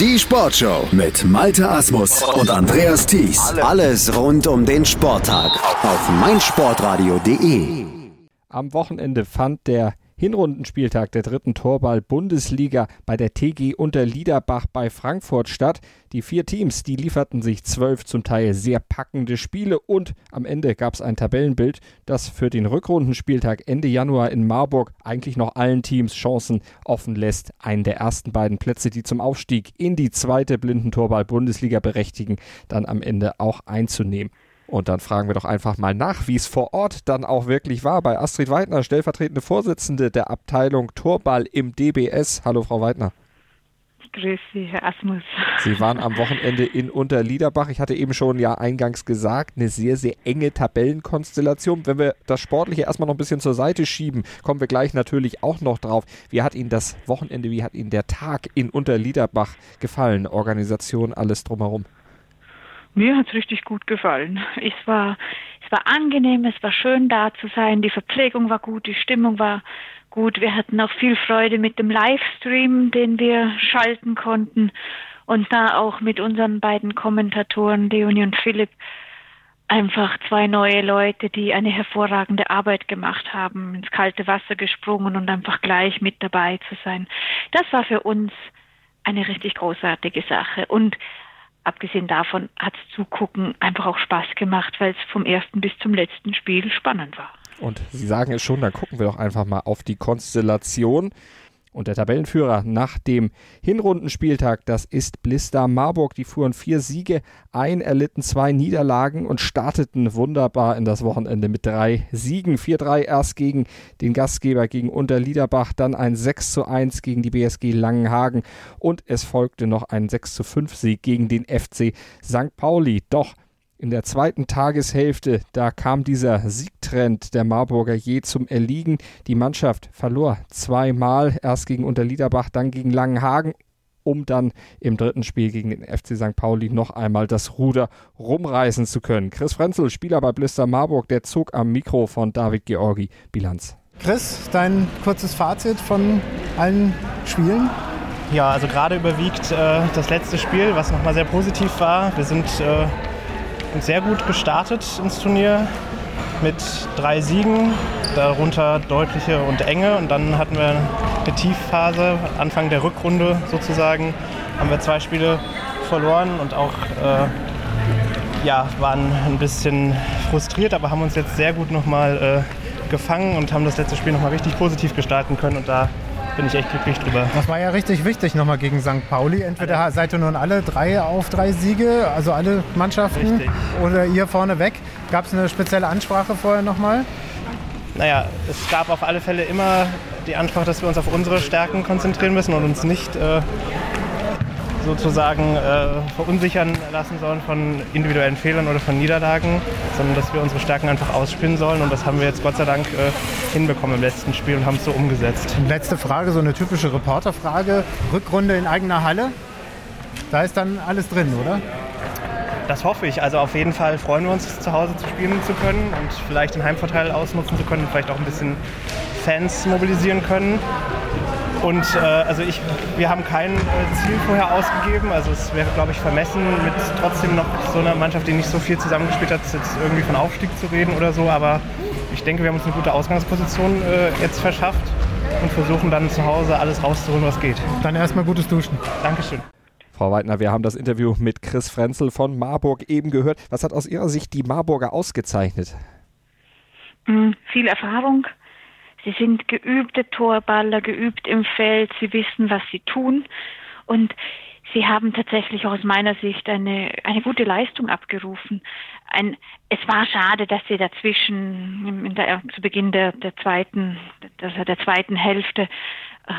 Die Sportshow mit Malte Asmus und Andreas Thies. Alles rund um den Sporttag auf meinsportradio.de. Am Wochenende fand der Hinrundenspieltag der dritten Torball-Bundesliga bei der TG Unterliederbach bei Frankfurt statt. Die vier Teams, die lieferten sich zwölf zum Teil sehr packende Spiele und am Ende gab es ein Tabellenbild, das für den Rückrundenspieltag Ende Januar in Marburg eigentlich noch allen Teams Chancen offen lässt, einen der ersten beiden Plätze, die zum Aufstieg in die zweite Blindentorball-Bundesliga berechtigen, dann am Ende auch einzunehmen. Und dann fragen wir doch einfach mal nach, wie es vor Ort dann auch wirklich war bei Astrid Weidner, stellvertretende Vorsitzende der Abteilung Torball im DBS. Hallo, Frau Weidner. Grüß Sie, Herr Asmus. Sie waren am Wochenende in Unterliederbach. Ich hatte eben schon ja eingangs gesagt, eine sehr, sehr enge Tabellenkonstellation. Wenn wir das Sportliche erstmal noch ein bisschen zur Seite schieben, kommen wir gleich natürlich auch noch drauf. Wie hat Ihnen das Wochenende, wie hat Ihnen der Tag in Unterliederbach gefallen? Organisation, alles drumherum? Mir hat es richtig gut gefallen. Es war, es war angenehm, es war schön da zu sein, die Verpflegung war gut, die Stimmung war gut. Wir hatten auch viel Freude mit dem Livestream, den wir schalten konnten und da auch mit unseren beiden Kommentatoren, Leonie und Philipp, einfach zwei neue Leute, die eine hervorragende Arbeit gemacht haben, ins kalte Wasser gesprungen und einfach gleich mit dabei zu sein. Das war für uns eine richtig großartige Sache. Und abgesehen davon hat es Zugucken einfach auch Spaß gemacht, weil es vom ersten bis zum letzten Spiel spannend war. Und Sie sagen es schon, dann gucken wir doch einfach mal auf die Konstellation. Und der Tabellenführer nach dem Hinrundenspieltag, das ist Blister Marburg. Die fuhren vier Siege ein, erlitten zwei Niederlagen und starteten wunderbar in das Wochenende mit drei Siegen. 4-3 erst gegen den Gastgeber, gegen Unterliederbach, dann ein 6-1 gegen die BSG Langenhagen und es folgte noch ein 6-5 Sieg gegen den FC St. Pauli. Doch in der zweiten Tageshälfte, da kam dieser Siegtrend der Marburger je zum Erliegen. Die Mannschaft verlor zweimal, erst gegen Unterliederbach, dann gegen Langenhagen, um dann im dritten Spiel gegen den FC St. Pauli noch einmal das Ruder rumreißen zu können. Chris Frenzel, Spieler bei Blister Marburg, der zog am Mikro von David Georgi Bilanz. Chris, dein kurzes Fazit von allen Spielen? Ja, also gerade überwiegt äh, das letzte Spiel, was nochmal sehr positiv war. Wir sind äh, sehr gut gestartet ins Turnier mit drei Siegen, darunter deutliche und enge. Und dann hatten wir eine Tiefphase, Anfang der Rückrunde sozusagen, haben wir zwei Spiele verloren und auch äh, ja, waren ein bisschen frustriert, aber haben uns jetzt sehr gut nochmal äh, gefangen und haben das letzte Spiel nochmal richtig positiv gestalten können. Und da bin ich echt glücklich drüber. Das war ja richtig wichtig nochmal gegen St. Pauli. Entweder seid ihr nun alle drei auf drei Siege, also alle Mannschaften, richtig. oder ihr vorne weg. Gab es eine spezielle Ansprache vorher nochmal? Naja, es gab auf alle Fälle immer die Ansprache, dass wir uns auf unsere Stärken konzentrieren müssen und uns nicht äh, sozusagen äh, verunsichern lassen sollen von individuellen Fehlern oder von Niederlagen, sondern dass wir unsere Stärken einfach ausspielen sollen. Und das haben wir jetzt Gott sei Dank äh, hinbekommen im letzten Spiel und haben es so umgesetzt. Letzte Frage, so eine typische Reporterfrage. Rückrunde in eigener Halle. Da ist dann alles drin, oder? Das hoffe ich. Also auf jeden Fall freuen wir uns, zu Hause zu spielen zu können und vielleicht den Heimvorteil ausnutzen zu können und vielleicht auch ein bisschen Fans mobilisieren können. Und äh, also ich, wir haben kein äh, Ziel vorher ausgegeben. Also es wäre, glaube ich, vermessen, mit trotzdem noch so einer Mannschaft, die nicht so viel zusammengespielt hat, jetzt irgendwie von Aufstieg zu reden oder so. Aber ich denke, wir haben uns eine gute Ausgangsposition äh, jetzt verschafft und versuchen dann zu Hause alles rauszuholen, was geht. Dann erstmal gutes Duschen. Dankeschön. Frau Weidner, wir haben das Interview mit Chris Frenzel von Marburg eben gehört. Was hat aus Ihrer Sicht die Marburger ausgezeichnet? Mhm, viel Erfahrung, Sie sind geübte Torballer, geübt im Feld, sie wissen, was sie tun und sie haben tatsächlich aus meiner Sicht eine, eine gute Leistung abgerufen. Ein, es war schade, dass sie dazwischen der, zu Beginn der, der zweiten, der, der zweiten Hälfte äh,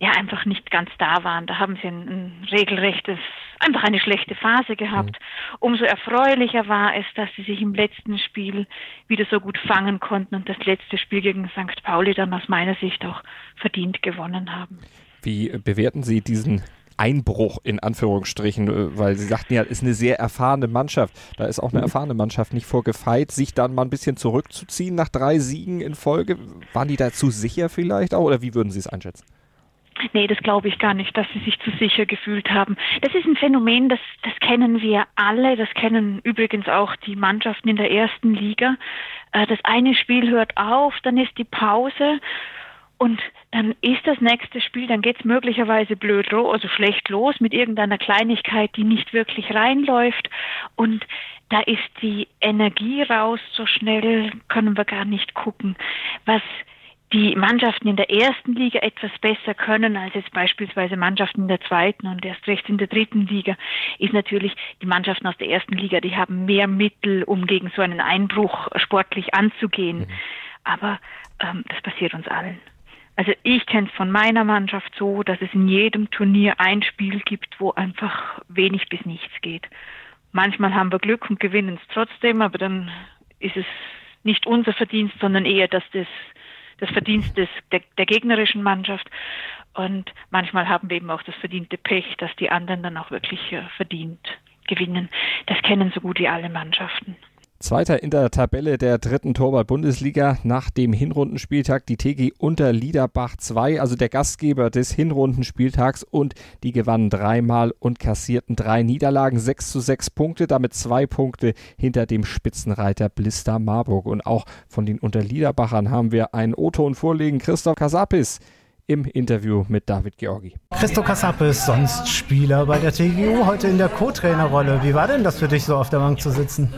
ja einfach nicht ganz da waren. Da haben sie ein, ein regelrechtes, einfach eine schlechte Phase gehabt. Mhm. Umso erfreulicher war es, dass sie sich im letzten Spiel wieder so gut fangen konnten und das letzte Spiel gegen St. Pauli dann aus meiner Sicht auch verdient gewonnen haben. Wie bewerten Sie diesen Einbruch in Anführungsstrichen, weil Sie sagten ja, ist eine sehr erfahrene Mannschaft. Da ist auch eine erfahrene Mannschaft nicht vorgefeit, sich dann mal ein bisschen zurückzuziehen nach drei Siegen in Folge. Waren die da zu sicher vielleicht auch oder wie würden Sie es einschätzen? Nee, das glaube ich gar nicht, dass sie sich zu sicher gefühlt haben. Das ist ein Phänomen, das, das kennen wir alle, das kennen übrigens auch die Mannschaften in der ersten Liga. Äh, das eine Spiel hört auf, dann ist die Pause und dann ist das nächste Spiel, dann geht es möglicherweise blöd, also schlecht los mit irgendeiner Kleinigkeit, die nicht wirklich reinläuft. Und da ist die Energie raus, so schnell können wir gar nicht gucken. Was die Mannschaften in der ersten Liga etwas besser können als jetzt beispielsweise Mannschaften in der zweiten und erst recht in der dritten Liga, ist natürlich die Mannschaften aus der ersten Liga, die haben mehr Mittel, um gegen so einen Einbruch sportlich anzugehen. Mhm. Aber ähm, das passiert uns allen. Also ich kenne es von meiner Mannschaft so, dass es in jedem Turnier ein Spiel gibt, wo einfach wenig bis nichts geht. Manchmal haben wir Glück und gewinnen es trotzdem, aber dann ist es nicht unser Verdienst, sondern eher, dass das das Verdienst des, der, der gegnerischen Mannschaft. Und manchmal haben wir eben auch das verdiente Pech, dass die anderen dann auch wirklich äh, verdient gewinnen. Das kennen so gut wie alle Mannschaften. Zweiter in der Tabelle der dritten Torwart-Bundesliga nach dem Hinrundenspieltag die TG unter Liederbach 2, also der Gastgeber des Hinrundenspieltags und die gewannen dreimal und kassierten drei Niederlagen, 6 zu 6 Punkte, damit zwei Punkte hinter dem Spitzenreiter Blister Marburg. Und auch von den Unterliederbachern haben wir einen O-Ton vorlegen. Christoph Kasapis im Interview mit David Georgi. Christo Kassapis, sonst Spieler bei der TGU, heute in der Co-Trainerrolle. Wie war denn das für dich, so auf der Bank zu sitzen?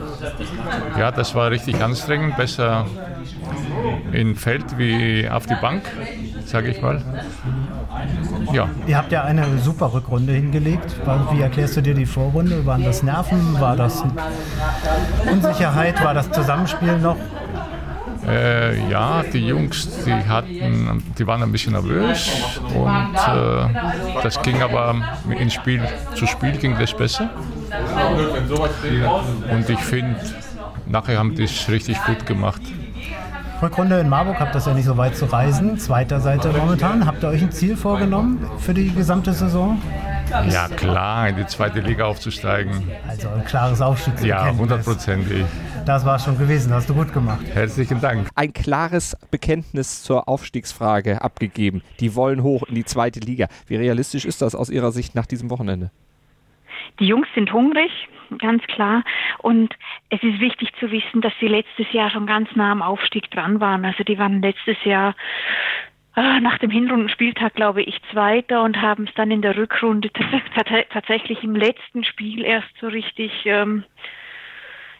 Ja, das war richtig anstrengend. Besser im Feld wie auf die Bank, sage ich mal. Ja. Ihr habt ja eine super Rückrunde hingelegt. Wie erklärst du dir die Vorrunde? Waren das Nerven? War das Unsicherheit? War das Zusammenspiel noch? Äh, ja, die Jungs, die hatten, die waren ein bisschen nervös und äh, das ging aber im Spiel zu Spiel ging das besser. Und ich finde, nachher haben die es richtig gut gemacht. Rückrunde in Marburg habt das ja nicht so weit zu reisen. Zweiter Seite momentan. Habt ihr euch ein Ziel vorgenommen für die gesamte Saison? Ja, klar, in die zweite Liga aufzusteigen. Also ein klares Aufstiegsziel. Ja, hundertprozentig. Das war schon gewesen, hast du gut gemacht. Herzlichen Dank. Ein klares Bekenntnis zur Aufstiegsfrage abgegeben. Die wollen hoch in die zweite Liga. Wie realistisch ist das aus Ihrer Sicht nach diesem Wochenende? Die Jungs sind hungrig, ganz klar. Und es ist wichtig zu wissen, dass sie letztes Jahr schon ganz nah am Aufstieg dran waren. Also die waren letztes Jahr ah, nach dem Hinrundenspieltag, glaube ich, Zweiter und haben es dann in der Rückrunde tatsächlich im letzten Spiel erst so richtig ähm,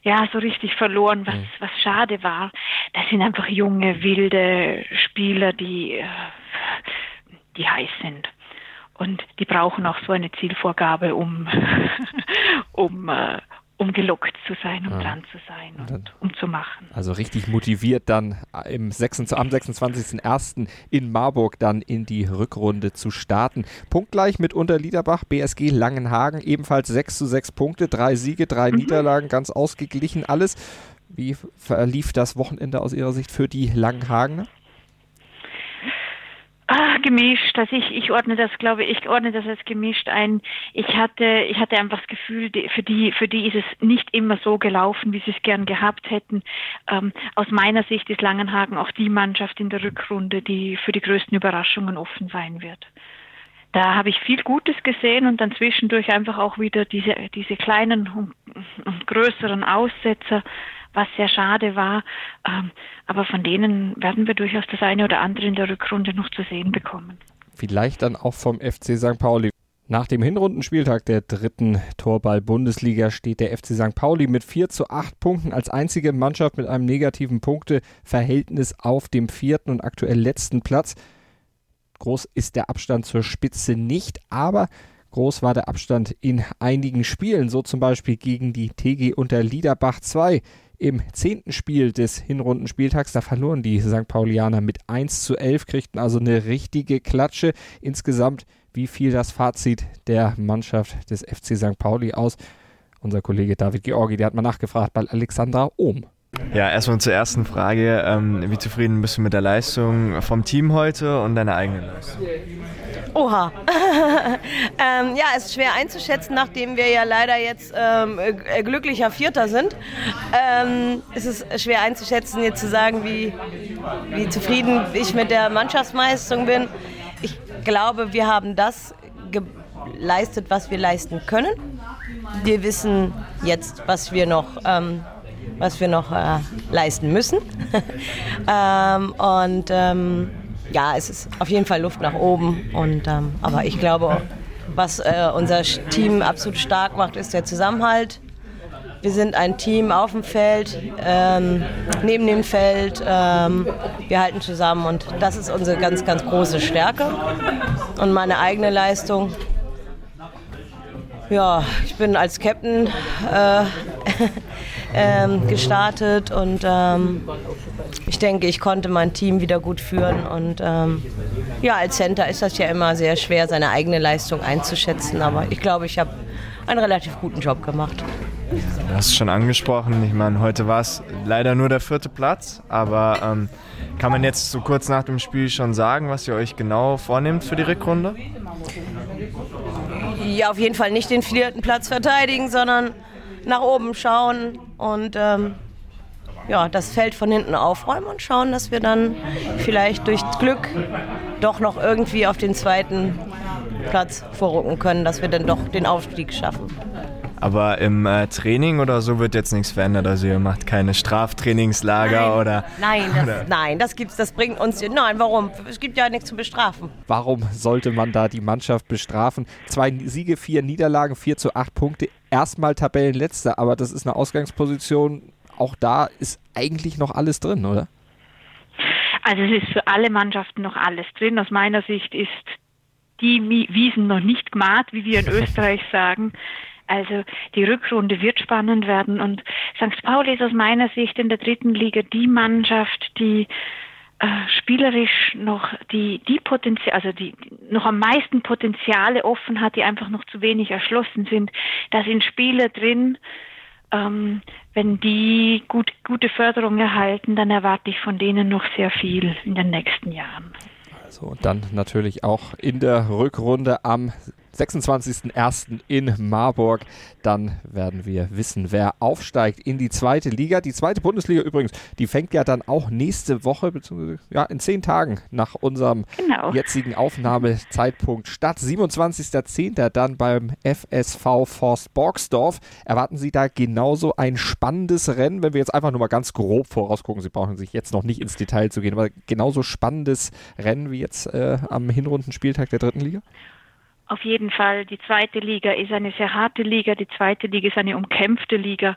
ja, so richtig verloren, was, mhm. was schade war. Das sind einfach junge, wilde Spieler, die, äh, die heiß sind. Und die brauchen auch so eine Zielvorgabe, um, um, äh, um gelockt zu sein, um ja. dran zu sein und, und um zu machen. Also richtig motiviert dann im 26, am 26.01. in Marburg dann in die Rückrunde zu starten. Punktgleich mit Unterliederbach, BSG Langenhagen, ebenfalls 6 zu 6 Punkte, drei Siege, drei mhm. Niederlagen, ganz ausgeglichen alles. Wie verlief das Wochenende aus Ihrer Sicht für die Langenhagener? Ah, gemischt. Also ich, ich ordne das, glaube ich, ordne das als gemischt ein. Ich hatte, ich hatte einfach das Gefühl, für die, für die ist es nicht immer so gelaufen, wie sie es gern gehabt hätten. Ähm, aus meiner Sicht ist Langenhagen auch die Mannschaft in der Rückrunde, die für die größten Überraschungen offen sein wird. Da habe ich viel Gutes gesehen und dann zwischendurch einfach auch wieder diese, diese kleinen und, und größeren Aussetzer was sehr schade war. Ähm, aber von denen werden wir durchaus das eine oder andere in der Rückrunde noch zu sehen bekommen. Vielleicht dann auch vom FC St. Pauli. Nach dem Hinrundenspieltag der dritten Torball-Bundesliga steht der FC St. Pauli mit 4 zu 8 Punkten als einzige Mannschaft mit einem negativen Punkteverhältnis auf dem vierten und aktuell letzten Platz. Groß ist der Abstand zur Spitze nicht, aber groß war der Abstand in einigen Spielen, so zum Beispiel gegen die TG unter Liederbach 2 im zehnten Spiel des Hinrundenspieltags. Da verloren die St. Paulianer mit 1 zu 11, kriegten also eine richtige Klatsche. Insgesamt, wie fiel das Fazit der Mannschaft des FC St. Pauli aus? Unser Kollege David Georgi, der hat mal nachgefragt bei Alexandra Ohm. Ja, erstmal zur ersten Frage. Ähm, wie zufrieden bist du mit der Leistung vom Team heute und deiner eigenen Leistung? Oha. ähm, ja, es ist schwer einzuschätzen, nachdem wir ja leider jetzt ähm, äh, glücklicher Vierter sind. Ähm, es ist schwer einzuschätzen, jetzt zu sagen, wie, wie zufrieden ich mit der Mannschaftsleistung bin. Ich glaube, wir haben das geleistet, was wir leisten können. Wir wissen jetzt, was wir noch, ähm, was wir noch äh, leisten müssen. ähm, und ähm, ja, es ist auf jeden Fall Luft nach oben. Und, ähm, aber ich glaube, was äh, unser Team absolut stark macht, ist der Zusammenhalt. Wir sind ein Team auf dem Feld, ähm, neben dem Feld. Ähm, wir halten zusammen und das ist unsere ganz, ganz große Stärke. Und meine eigene Leistung. Ja, ich bin als Captain äh, ähm, gestartet und ähm, ich denke, ich konnte mein Team wieder gut führen. Und ähm, ja, als Center ist das ja immer sehr schwer, seine eigene Leistung einzuschätzen. Aber ich glaube, ich habe einen relativ guten Job gemacht. Du hast es schon angesprochen. Ich meine, heute war es leider nur der vierte Platz. Aber ähm, kann man jetzt so kurz nach dem Spiel schon sagen, was ihr euch genau vornehmt für die Rückrunde? Ja, auf jeden Fall nicht den vierten Platz verteidigen, sondern nach oben schauen und ähm, ja, das Feld von hinten aufräumen und schauen, dass wir dann vielleicht durch Glück doch noch irgendwie auf den zweiten Platz vorrücken können, dass wir dann doch den Aufstieg schaffen. Aber im äh, Training oder so wird jetzt nichts verändert. Also ihr macht keine Straftrainingslager nein, oder. Nein, das, oder? nein, das gibt's, das bringt uns. Nein, warum? Es gibt ja nichts zu bestrafen. Warum sollte man da die Mannschaft bestrafen? Zwei Siege, vier Niederlagen, vier zu acht Punkte. Erstmal Tabellenletzter, aber das ist eine Ausgangsposition. Auch da ist eigentlich noch alles drin, oder? Also es ist für alle Mannschaften noch alles drin. Aus meiner Sicht ist die Wiesen noch nicht gemacht, wie wir in Österreich sagen. Also die Rückrunde wird spannend werden und St. Pauli ist aus meiner Sicht in der dritten Liga die Mannschaft, die äh, spielerisch noch die die Potenzial, also die noch am meisten Potenziale offen hat, die einfach noch zu wenig erschlossen sind. Da sind Spieler drin. Ähm, wenn die gut, gute Förderung erhalten, dann erwarte ich von denen noch sehr viel in den nächsten Jahren. Also und dann natürlich auch in der Rückrunde am 26.01. in Marburg. Dann werden wir wissen, wer aufsteigt in die zweite Liga. Die zweite Bundesliga übrigens, die fängt ja dann auch nächste Woche, beziehungsweise ja, in zehn Tagen nach unserem genau. jetzigen Aufnahmezeitpunkt statt. 27.10. dann beim FSV Forst Borgsdorf. Erwarten Sie da genauso ein spannendes Rennen, wenn wir jetzt einfach nur mal ganz grob vorausgucken. Sie brauchen sich jetzt noch nicht ins Detail zu gehen, aber genauso spannendes Rennen wie jetzt äh, am Hinrundenspieltag der dritten Liga? Auf jeden Fall, die zweite Liga ist eine sehr harte Liga, die zweite Liga ist eine umkämpfte Liga.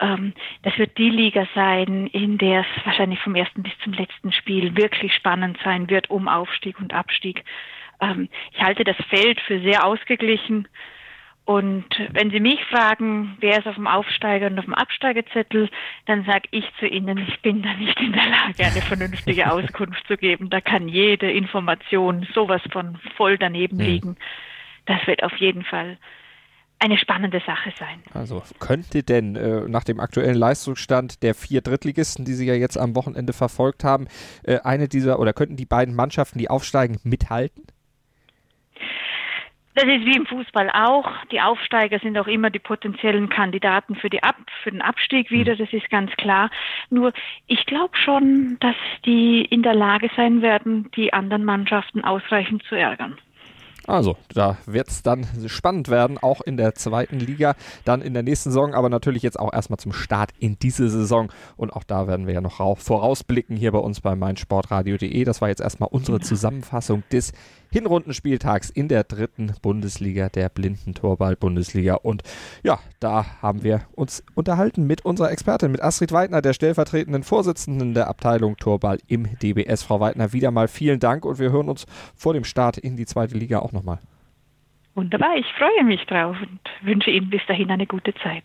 Ähm, das wird die Liga sein, in der es wahrscheinlich vom ersten bis zum letzten Spiel wirklich spannend sein wird um Aufstieg und Abstieg. Ähm, ich halte das Feld für sehr ausgeglichen. Und wenn Sie mich fragen, wer ist auf dem Aufsteiger und auf dem Absteigerzettel, dann sage ich zu Ihnen, ich bin da nicht in der Lage, eine vernünftige Auskunft zu geben. Da kann jede Information sowas von voll daneben mhm. Das wird auf jeden Fall eine spannende Sache sein. Also könnte denn äh, nach dem aktuellen Leistungsstand der vier Drittligisten, die Sie ja jetzt am Wochenende verfolgt haben, äh, eine dieser oder könnten die beiden Mannschaften, die aufsteigen, mithalten? Das ist wie im Fußball auch. Die Aufsteiger sind auch immer die potenziellen Kandidaten für, die Ab für den Abstieg wieder, hm. das ist ganz klar. Nur ich glaube schon, dass die in der Lage sein werden, die anderen Mannschaften ausreichend zu ärgern. Also, da wird es dann spannend werden, auch in der zweiten Liga, dann in der nächsten Saison, aber natürlich jetzt auch erstmal zum Start in diese Saison. Und auch da werden wir ja noch vorausblicken hier bei uns bei meinsportradio.de. Das war jetzt erstmal unsere Zusammenfassung des Hinrundenspieltags in der dritten Bundesliga, der Blindentorball-Bundesliga. Und ja, da haben wir uns unterhalten mit unserer Expertin, mit Astrid Weidner, der stellvertretenden Vorsitzenden der Abteilung Torball im DBS. Frau Weidner, wieder mal vielen Dank und wir hören uns vor dem Start in die zweite Liga auch nochmal. Wunderbar, ich freue mich drauf und wünsche Ihnen bis dahin eine gute Zeit.